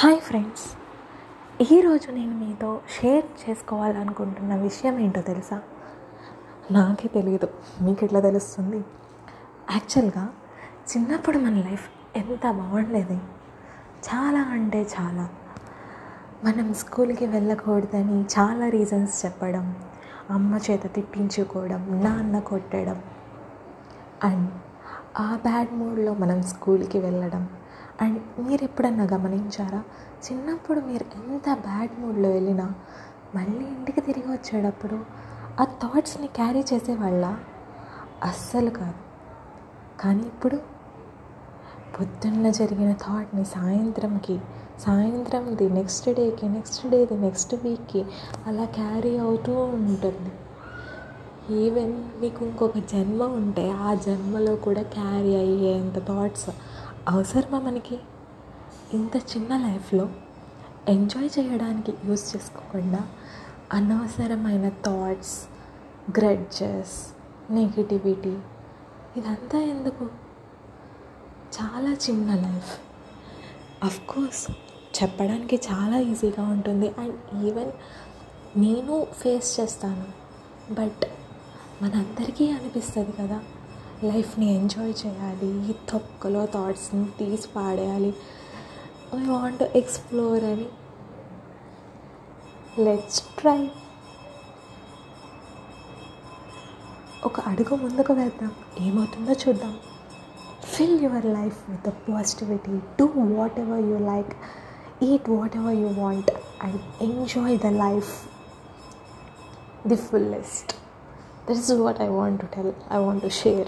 Hi friends ఈరోజు నేను మీతో షేర్ చేసుకోవాలనుకుంటున్న విషయం ఏంటో తెలుసా? నాకే తెలియదు మీకు ఎట్లా తెలుస్తుంది? యాక్చువల్గా చిన్నప్పుడు మన లైఫ్ ఎంత బాగుండేది? చాలా అంటే చాలా. మనం స్కూల్కి వెళ్ళకూడదని చాలా రీజన్స్ చెప్పడం అమ్మ చేత తిట్టించుకోవడం నాన్న కొట్టడం. అండ్ ఆ బ్యాడ్ మూడ్లో మనం స్కూల్కి వెళ్ళడం. అండ్ మీరు ఎప్పుడన్నా గమనించారా? చిన్నప్పుడు మీరు ఎంత బ్యాడ్ మూడ్లో వెళ్ళినా మళ్ళీ ఇంటికి తిరిగి వచ్చేటప్పుడు ఆ థాట్స్ని క్యారీ చేసేవాళ్ళ? అస్సలు కాదు. కానీ ఇప్పుడు పొద్దున్న జరిగిన థాట్ని సాయంత్రంకి సాయంత్రంది నెక్స్ట్ డేకి నెక్స్ట్ డేది నెక్స్ట్ వీక్కి అలా క్యారీ అవుతూ ఉంటుంది. ఈవెన్ మీకు ఇంకొక జన్మ ఉంటే ఆ జన్మలో కూడా క్యారీ అయ్యేంత థాట్స్ అవసరమా మనకి? ఇంత చిన్న లైఫ్లో ఎంజాయ్ చేయడానికి యూస్ చేసుకోకుండా అనవసరమైన థాట్స్ గ్రడ్జెస్ నెగిటివిటీ ఇదంతా ఎందుకు? చాలా చిన్న లైఫ్. కోర్స్ చెప్పడానికి చాలా ఈజీగా ఉంటుంది. అండ్ ఈవెన్ నేను ఫేస్ చేస్తాను. బట్ మనందరికీ అనిపిస్తుంది కదా? లైఫ్ని ఎంజాయ్ చేయాలి. ఈ తొక్కలో థాట్స్ని తీసి పాడేయాలి. ఐ వాంట్ ఎక్స్ప్లోర్ అని లెట్స్ ట్రై ఒక అడుగు ముందుకు వెళ్దాం ఏమవుతుందో చూద్దాం. Fill your life with the positivity do whatever you like eat whatever you want and enjoy the life the fullest this is what i want to tell i want to share